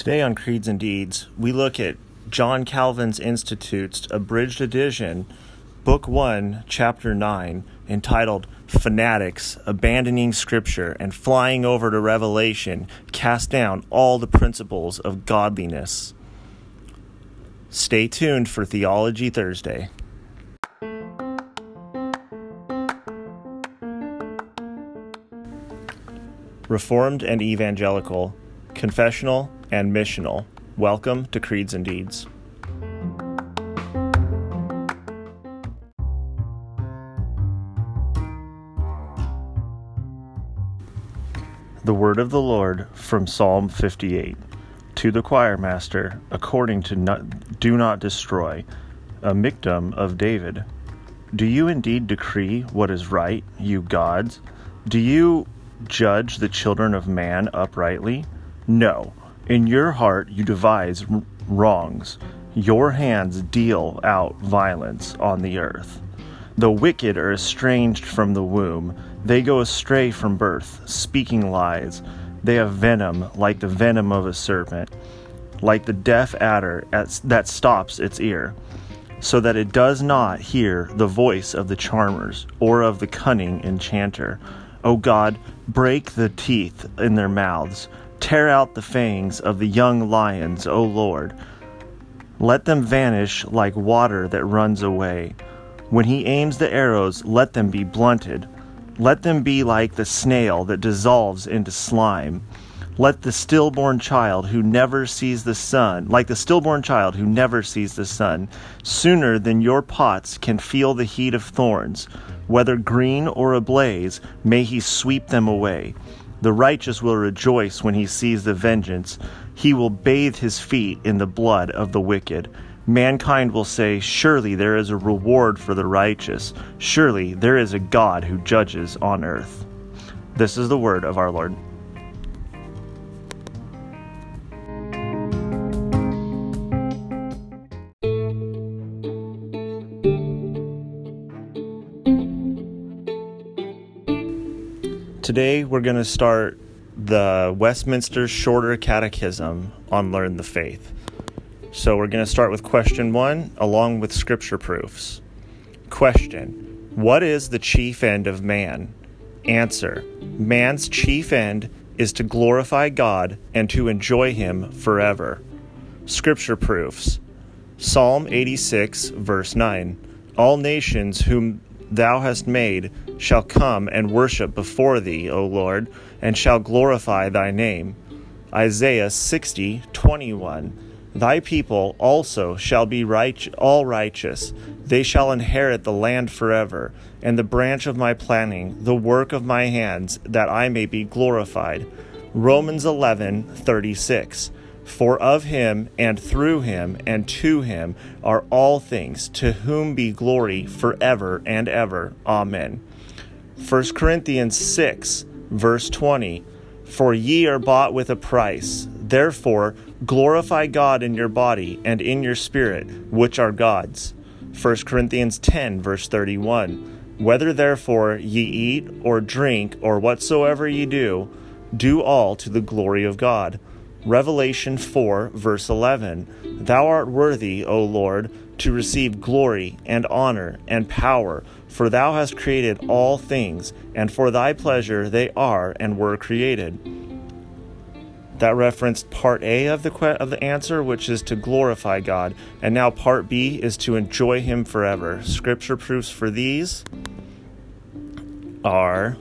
Today on Creeds and Deeds, we look at John Calvin's Institutes abridged edition, Book 1, Chapter 9, entitled Fanatics Abandoning Scripture and Flying Over to Revelation Cast Down All the Principles of Godliness. Stay tuned for Theology Thursday. Reformed and Evangelical, Confessional and Missional. Welcome to Creeds and Deeds. The Word of the Lord from Psalm 58. To the choir master, according to not, Do Not Destroy, a Michtam of David. Do you indeed decree what is right, you gods? Do you judge the children of man uprightly? No. In your heart you devise wrongs. Your hands deal out violence on the earth. The wicked are estranged from the womb. They go astray from birth, speaking lies. They have venom like the venom of a serpent, like the deaf adder that stops its ear, so that it does not hear the voice of the charmers or of the cunning enchanter. O God, break the teeth in their mouths Tear out the fangs of the young lions, O Lord. Let them vanish like water that runs away. When he aims the arrows, let them be blunted. Let them be like the snail that dissolves into slime. Let the stillborn child who never sees the sun, like the stillborn child who never sees the sun, sooner than your pots can feel the heat of thorns, whether green or ablaze, may he sweep them away. The righteous will rejoice when he sees the vengeance. He will bathe his feet in the blood of the wicked. Mankind will say, Surely there is a reward for the righteous. Surely there is a God who judges on earth. This is the word of our Lord. Today we're going to start the Westminster Shorter Catechism on Learn the Faith. So we're going to start with question one along with scripture proofs. Question What is the chief end of man? Answer Man's chief end is to glorify God and to enjoy Him forever. Scripture proofs Psalm 86, verse 9 All nations whom thou hast made shall come and worship before thee, O Lord, and shall glorify thy name. Isaiah 60, 21. Thy people also shall be right, all righteous. They shall inherit the land forever, and the branch of my planting, the work of my hands, that I may be glorified. Romans 11, 36. For of him, and through him, and to him are all things, to whom be glory forever and ever. Amen. 1 Corinthians 6, verse 20 For ye are bought with a price. Therefore, glorify God in your body and in your spirit, which are God's. 1 Corinthians 10, verse 31 Whether therefore ye eat or drink or whatsoever ye do, do all to the glory of God. Revelation 4, verse 11 Thou art worthy, O Lord, to receive glory and honor and power, for thou hast created all things, and for thy pleasure they are and were created. That referenced part A of the que- of the answer, which is to glorify God, and now part B is to enjoy Him forever. Scripture proofs for these are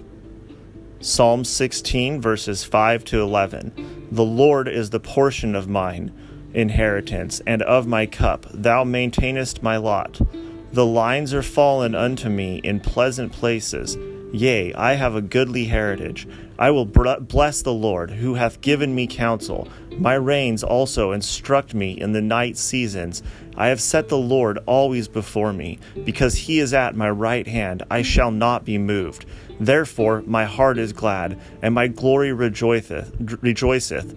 Psalm 16, verses 5 to 11. The Lord is the portion of mine inheritance, and of my cup. Thou maintainest my lot. The lines are fallen unto me in pleasant places. Yea, I have a goodly heritage. I will bless the Lord, who hath given me counsel. My reins also instruct me in the night seasons. I have set the Lord always before me. Because he is at my right hand, I shall not be moved. Therefore my heart is glad, and my glory rejoiceth. rejoiceth.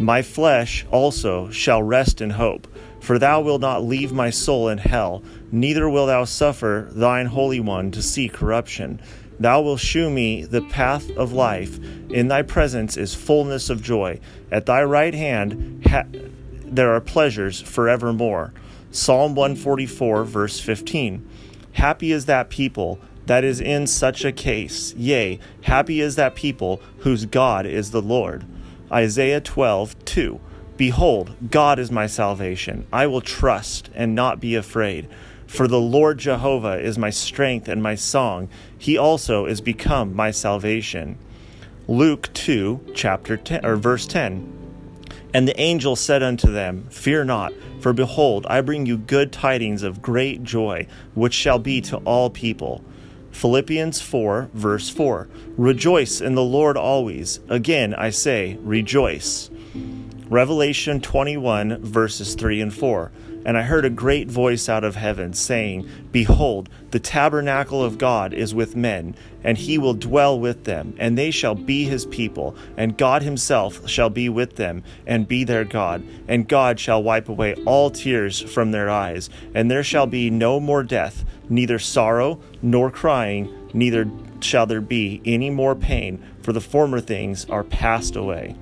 My flesh also shall rest in hope, for thou wilt not leave my soul in hell, neither wilt thou suffer thine Holy One to see corruption. Thou wilt shew me the path of life. In thy presence is fullness of joy. At thy right hand ha- there are pleasures forevermore. Psalm 144, verse 15. Happy is that people that is in such a case. Yea, happy is that people whose God is the Lord. Isaiah 12, 2. Behold, God is my salvation. I will trust and not be afraid. For the Lord Jehovah is my strength and my song. He also is become my salvation. Luke 2, chapter 10, or verse 10. And the angel said unto them, Fear not, for behold, I bring you good tidings of great joy, which shall be to all people. Philippians 4, verse 4. Rejoice in the Lord always. Again, I say, rejoice. Revelation 21, verses 3 and 4. And I heard a great voice out of heaven, saying, Behold, the tabernacle of God is with men, and he will dwell with them, and they shall be his people, and God himself shall be with them, and be their God. And God shall wipe away all tears from their eyes, and there shall be no more death, neither sorrow, nor crying, neither shall there be any more pain, for the former things are passed away.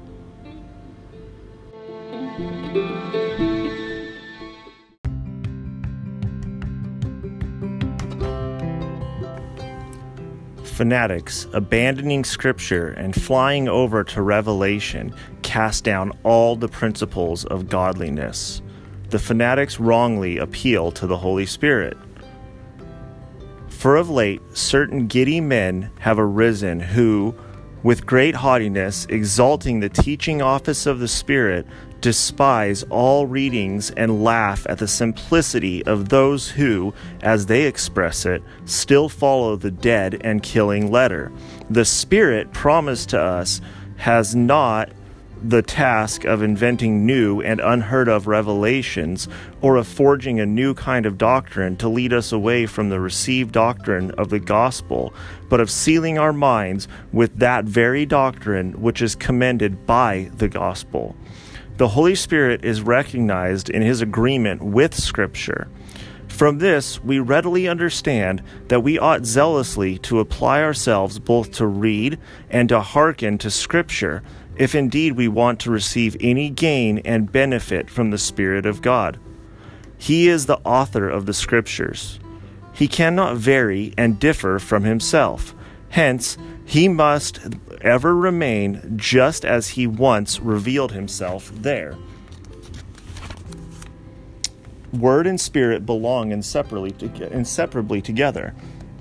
Fanatics, abandoning Scripture and flying over to Revelation, cast down all the principles of godliness. The fanatics wrongly appeal to the Holy Spirit. For of late, certain giddy men have arisen who, with great haughtiness, exalting the teaching office of the Spirit, despise all readings and laugh at the simplicity of those who, as they express it, still follow the dead and killing letter. The Spirit promised to us has not the task of inventing new and unheard of revelations or of forging a new kind of doctrine to lead us away from the received doctrine of the gospel, but of sealing our minds with that very doctrine which is commended by the gospel. The Holy Spirit is recognized in his agreement with Scripture. From this, we readily understand that we ought zealously to apply ourselves both to read and to hearken to Scripture if indeed we want to receive any gain and benefit from the Spirit of God. He is the author of the Scriptures. He cannot vary and differ from himself. Hence, he must ever remain just as he once revealed himself there. Word and spirit belong inseparably, inseparably together.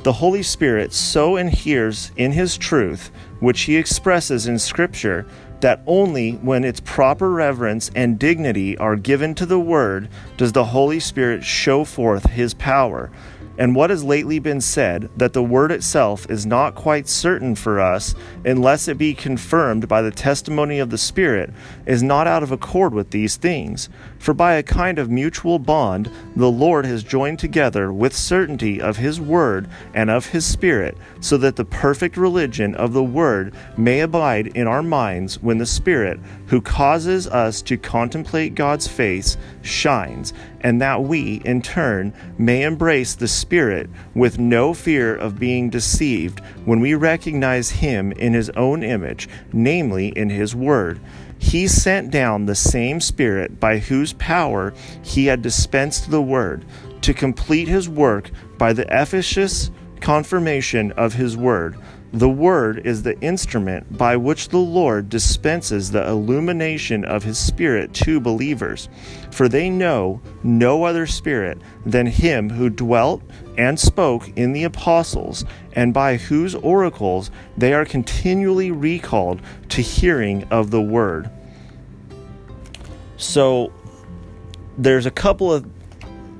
The Holy Spirit so inheres in his truth, which he expresses in Scripture, that only when its proper reverence and dignity are given to the Word does the Holy Spirit show forth His power. And what has lately been said, that the Word itself is not quite certain for us unless it be confirmed by the testimony of the Spirit, is not out of accord with these things. For by a kind of mutual bond, the Lord has joined together with certainty of His Word and of His Spirit, so that the perfect religion of the Word may abide in our minds when the Spirit, who causes us to contemplate God's face, shines and that we, in turn, may embrace the Spirit with no fear of being deceived when we recognize Him in His own image, namely in His Word. He sent down the same Spirit by whose power He had dispensed the Word to complete His work by the efficacious confirmation of His Word the Word is the instrument by which the Lord dispenses the illumination of His Spirit to believers, for they know no other Spirit than Him who dwelt and spoke in the apostles, and by whose oracles they are continually recalled to hearing of the Word. So, there's a couple of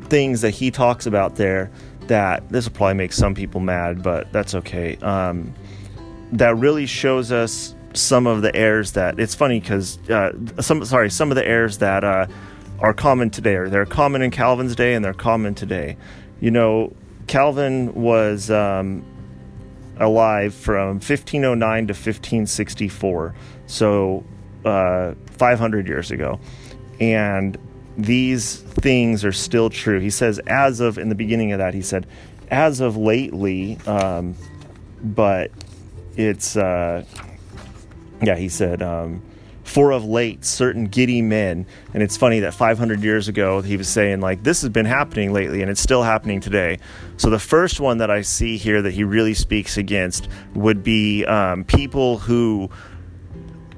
things that he talks about there that this will probably make some people mad, but that's okay. Um, that really shows us some of the errors that it's funny because uh, some sorry some of the errors that uh, are common today or they're common in Calvin's day and they're common today. You know, Calvin was um, alive from 1509 to 1564, so uh, 500 years ago, and these things are still true. He says, as of in the beginning of that, he said, as of lately, um, but it's uh, yeah. He said. Um, for of late certain giddy men and it's funny that 500 years ago he was saying like this has been happening lately and it's still happening today so the first one that i see here that he really speaks against would be um, people who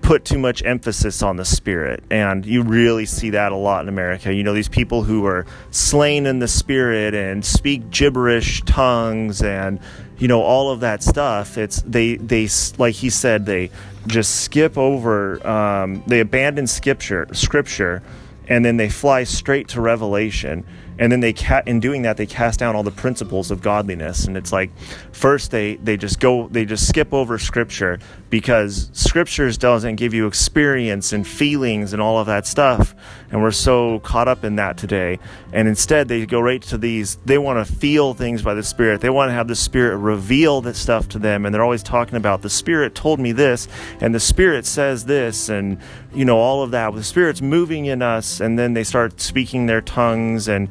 put too much emphasis on the spirit and you really see that a lot in america. You know these people who are slain in the spirit and speak gibberish tongues and you know all of that stuff it's they they like he said they just skip over um, they abandon scripture scripture and then they fly straight to revelation. And then they ca- in doing that they cast down all the principles of godliness. And it's like first they they just go they just skip over scripture because scriptures doesn't give you experience and feelings and all of that stuff. And we're so caught up in that today. And instead they go right to these they want to feel things by the spirit. They want to have the spirit reveal that stuff to them. And they're always talking about the spirit told me this and the spirit says this and you know all of that. The spirit's moving in us and then they start speaking their tongues and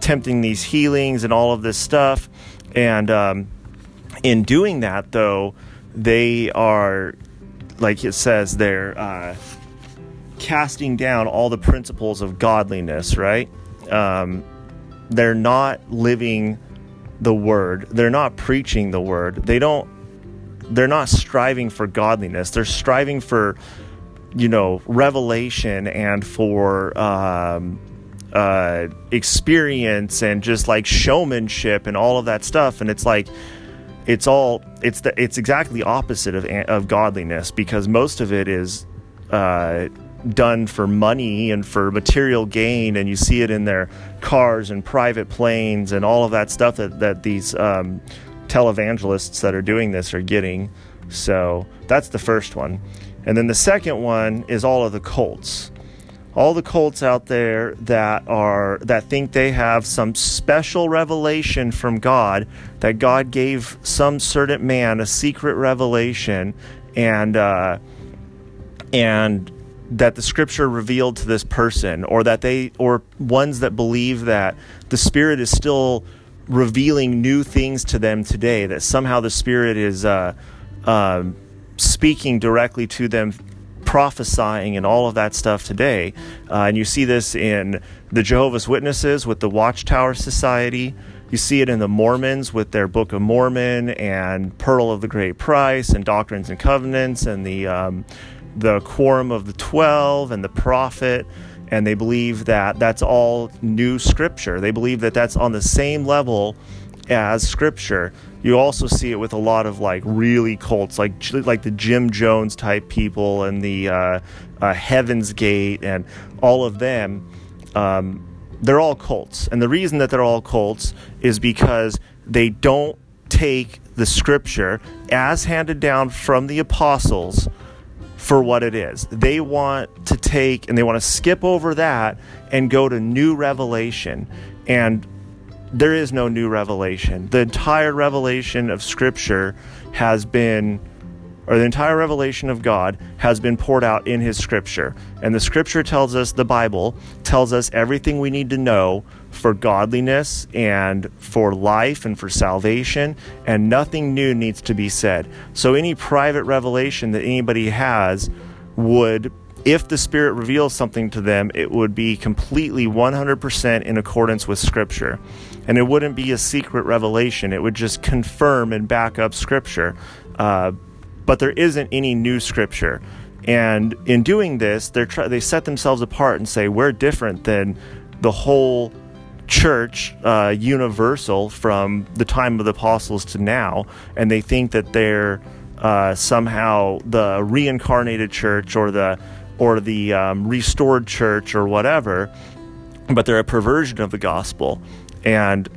tempting these healings and all of this stuff. And um, in doing that, though, they are, like it says, they're uh, casting down all the principles of godliness, right? Um, they're not living the word, they're not preaching the word, they don't, they're not striving for godliness, they're striving for, you know, revelation and for, um, uh, experience and just like showmanship and all of that stuff. And it's like, it's all it's the it's exactly opposite of of godliness because most of it is uh, done for money and for material gain, and you see it in their cars and private planes and all of that stuff that that these um, televangelists that are doing this are getting. So that's the first one, and then the second one is all of the cults all the cults out there that are that think they have some special revelation from God that God gave some certain man a secret revelation and uh, and that the scripture revealed to this person or that they or ones that believe that the spirit is still revealing new things to them today that somehow the spirit is uh, uh, speaking directly to them prophesying and all of that stuff today. Uh, and you see this in the Jehovah's Witnesses with the Watchtower Society. You see it in the Mormons with their Book of Mormon and Pearl of the Great Price and Doctrines and Covenants and the um, the Quorum of the Twelve and the Prophet. And they believe that that's all new scripture. They believe that that's on the same level as scripture. You also see it with a lot of like really cults, like like the Jim Jones type people and the uh, uh, Heaven's Gate and all of them. Um, they're all cults, and the reason that they're all cults is because they don't take the scripture as handed down from the apostles for what it is. They want to take and they want to skip over that and go to new revelation. And there is no new revelation. The entire revelation of Scripture has been, or the entire revelation of God has been poured out in His Scripture. And the Scripture tells us, the Bible tells us everything we need to know for godliness and for life and for salvation, and nothing new needs to be said. So any private revelation that anybody has would if the Spirit reveals something to them, it would be completely 100% in accordance with Scripture. And it wouldn't be a secret revelation, it would just confirm and back up Scripture. Uh, but there isn't any new Scripture. And in doing this, they're try- they set themselves apart and say, we're different than the whole church uh, universal from the time of the apostles to now. And they think that they're uh, somehow the reincarnated church or the or the um, restored church or whatever, but they're a perversion of the gospel. And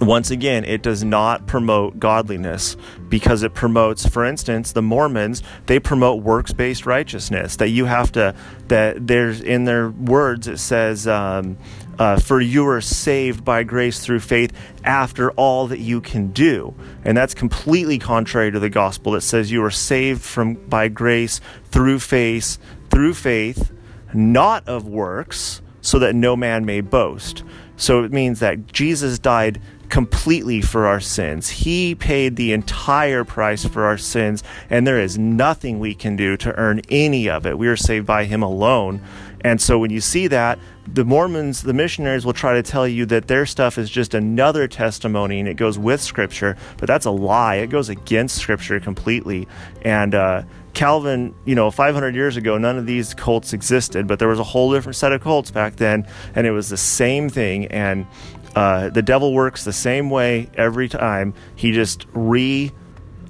once again, it does not promote godliness because it promotes, for instance, the Mormons, they promote works based righteousness. That you have to, that there's in their words, it says, um, uh, for you are saved by grace through faith after all that you can do. And that's completely contrary to the gospel that says you are saved from by grace through faith, through faith, not of works, so that no man may boast. So it means that Jesus died completely for our sins. He paid the entire price for our sins, and there is nothing we can do to earn any of it. We are saved by Him alone. And so when you see that, the Mormons, the missionaries will try to tell you that their stuff is just another testimony and it goes with Scripture, but that's a lie. It goes against Scripture completely. And uh, Calvin, you know, 500 years ago, none of these cults existed, but there was a whole different set of cults back then, and it was the same thing. And uh, the devil works the same way every time. He just re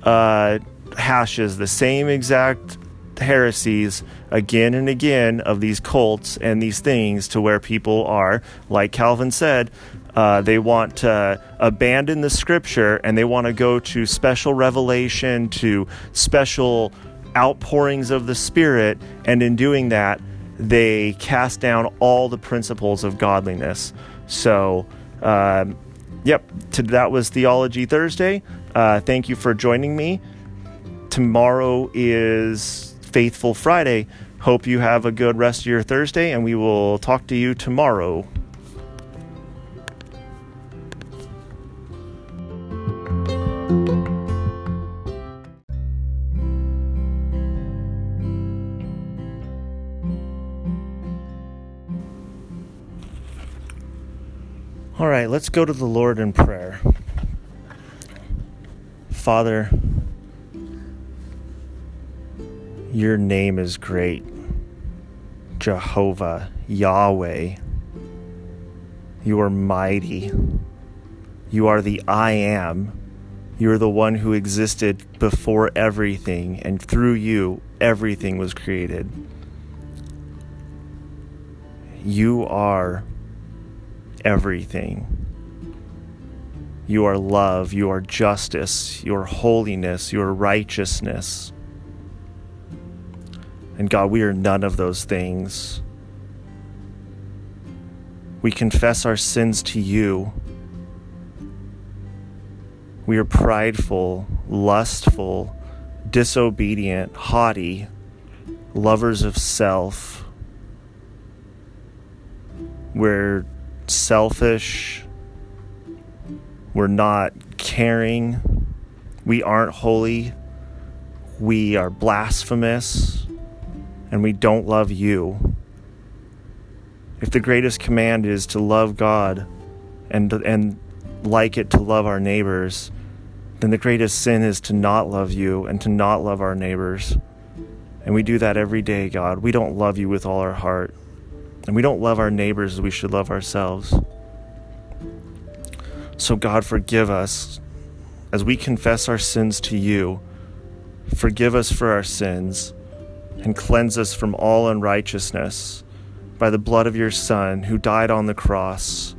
uh, the same exact heresies again and again of these cults and these things to where people are, like Calvin said, uh, they want to abandon the scripture and they want to go to special revelation, to special outpourings of the Spirit, and in doing that, they cast down all the principles of godliness. So, um, yep, to, that was Theology Thursday. Uh, thank you for joining me. Tomorrow is Faithful Friday. Hope you have a good rest of your Thursday, and we will talk to you tomorrow. All right, let's go to the Lord in prayer. Father, your name is great. Jehovah, Yahweh. You are mighty. You are the I am. You are the one who existed before everything, and through you, everything was created. You are everything. You are love, you are justice, your holiness, your righteousness. And God, we are none of those things. We confess our sins to you. We are prideful, lustful, disobedient, haughty, lovers of self. We're selfish. We're not caring. We aren't holy. We are blasphemous and we don't love you, if the greatest command is to love God and and like it to love our neighbors, then the greatest sin is to not love you and to not love our neighbors. And we do that every day, God. We don't love you with all our heart. And we don't love our neighbors as we should love ourselves. So, God, forgive us as we confess our sins to you. Forgive us for our sins and cleanse us from all unrighteousness by the blood of your Son, who died on the cross,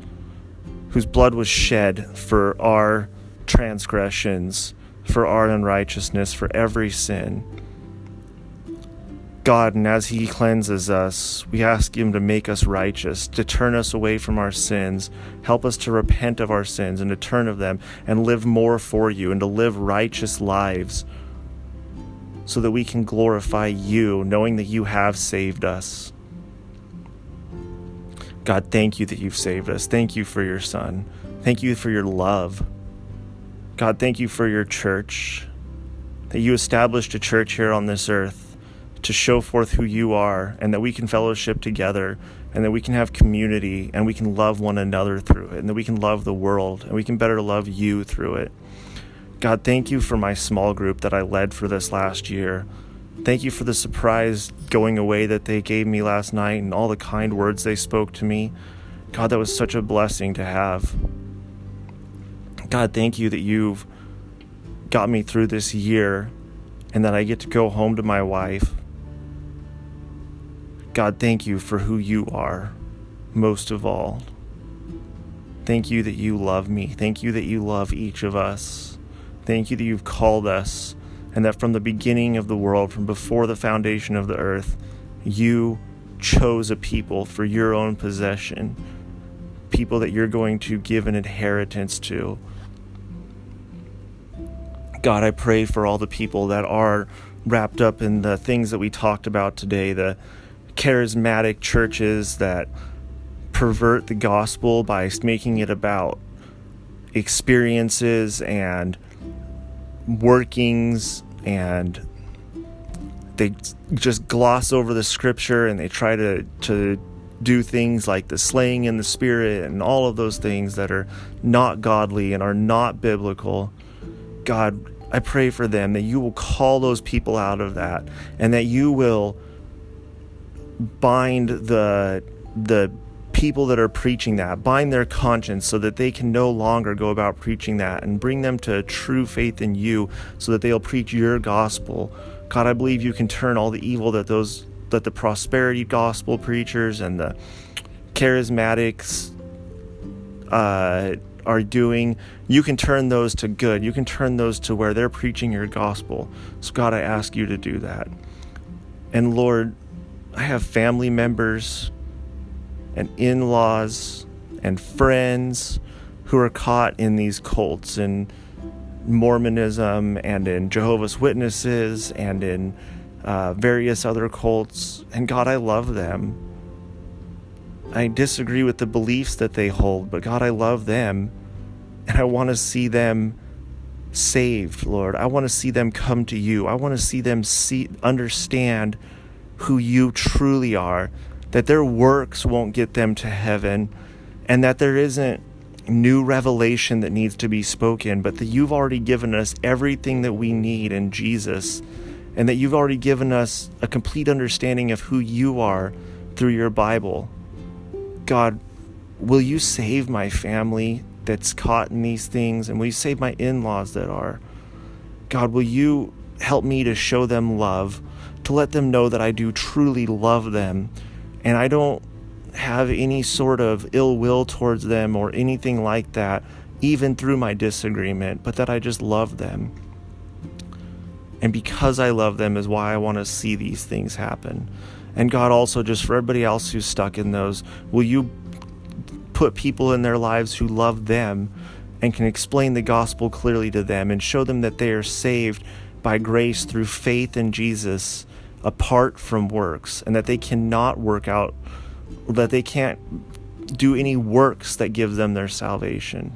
whose blood was shed for our transgressions, for our unrighteousness, for every sin. God, and as He cleanses us, we ask Him to make us righteous, to turn us away from our sins, help us to repent of our sins and to turn of them and live more for you and to live righteous lives so that we can glorify you, knowing that you have saved us. God, thank you that you've saved us. Thank you for your Son. Thank you for your love. God, thank you for your church, that you established a church here on this earth to show forth who you are, and that we can fellowship together, and that we can have community, and we can love one another through it, and that we can love the world, and we can better love you through it. God, thank you for my small group that I led for this last year. Thank you for the surprise going away that they gave me last night and all the kind words they spoke to me. God, that was such a blessing to have. God, thank you that you've got me through this year and that I get to go home to my wife. God, thank you for who you are, most of all. Thank you that you love me. Thank you that you love each of us. Thank you that you've called us, and that from the beginning of the world, from before the foundation of the earth, you chose a people for your own possession, people that you're going to give an inheritance to. God, I pray for all the people that are wrapped up in the things that we talked about today, the charismatic churches that pervert the gospel by making it about experiences and workings and they just gloss over the scripture and they try to to do things like the slaying in the spirit and all of those things that are not godly and are not biblical. God i pray for them that you will call those people out of that and that you will bind the the people that are preaching that bind their conscience so that they can no longer go about preaching that and bring them to true faith in you so that they'll preach your gospel. God i believe you can turn all the evil that those that the prosperity gospel preachers and the charismatics uh, are doing you can turn those to good. You can turn those to where they're preaching your gospel. So god i ask you to do that. And lord i have family members and in laws and friends who are caught in these cults in Mormonism and in Jehovah's Witnesses and in uh, various other cults. And God, I love them. I disagree with the beliefs that they hold, but God, I love them. And I want to see them saved, Lord. I want to see them come to you. I want to see them see understand who you truly are that their works won't get them to heaven, and that there isn't new revelation that needs to be spoken, but that you've already given us everything that we need in Jesus, and that you've already given us a complete understanding of who you are through your Bible. God, will you save my family that's caught in these things, and will you save my in laws that are? God, will you help me to show them love, to let them know that I do truly love them and I don't have any sort of ill will towards them or anything like that, even through my disagreement, but that I just love them. And because I love them is why I want to see these things happen. And God, also, just for everybody else who's stuck in those, will you put people in their lives who love them and can explain the gospel clearly to them and show them that they are saved by grace through faith in Jesus apart from works and that they cannot work out that they can't do any works that give them their salvation.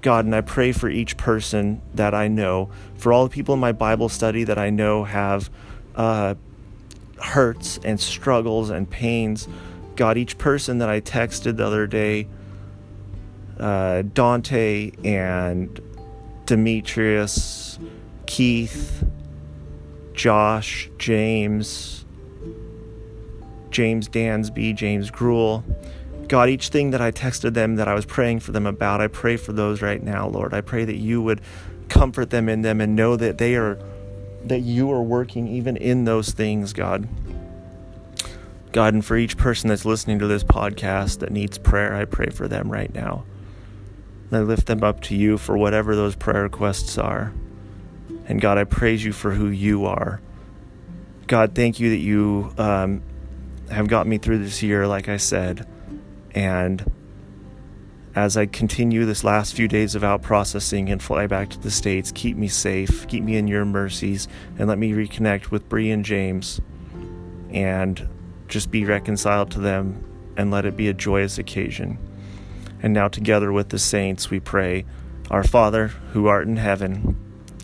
God, and I pray for each person that I know, for all the people in my Bible study that I know have uh, hurts and struggles and pains. God, each person that I texted the other day, uh, Dante and Demetrius, Keith, Josh, James, James Dansby, James Gruel. God, each thing that I texted them that I was praying for them about, I pray for those right now, Lord. I pray that you would comfort them in them and know that they are that you are working even in those things, God. God, and for each person that's listening to this podcast that needs prayer, I pray for them right now. I lift them up to you for whatever those prayer requests are. And God, I praise you for who you are. God, thank you that you um, have got me through this year, like I said. And as I continue this last few days of out processing and fly back to the States, keep me safe, keep me in your mercies, and let me reconnect with Bree and James and just be reconciled to them and let it be a joyous occasion. And now, together with the saints, we pray, Our Father, who art in heaven,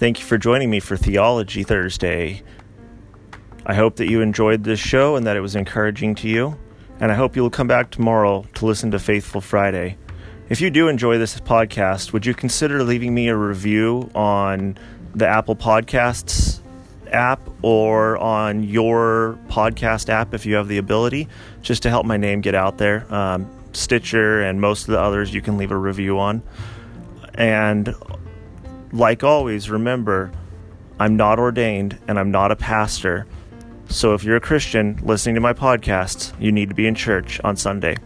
Thank you for joining me for Theology Thursday. I hope that you enjoyed this show and that it was encouraging to you. And I hope you'll come back tomorrow to listen to Faithful Friday. If you do enjoy this podcast, would you consider leaving me a review on the Apple Podcasts app or on your podcast app if you have the ability, just to help my name get out there? Um, Stitcher and most of the others you can leave a review on. And like always, remember I'm not ordained and I'm not a pastor. So if you're a Christian listening to my podcast, you need to be in church on Sunday.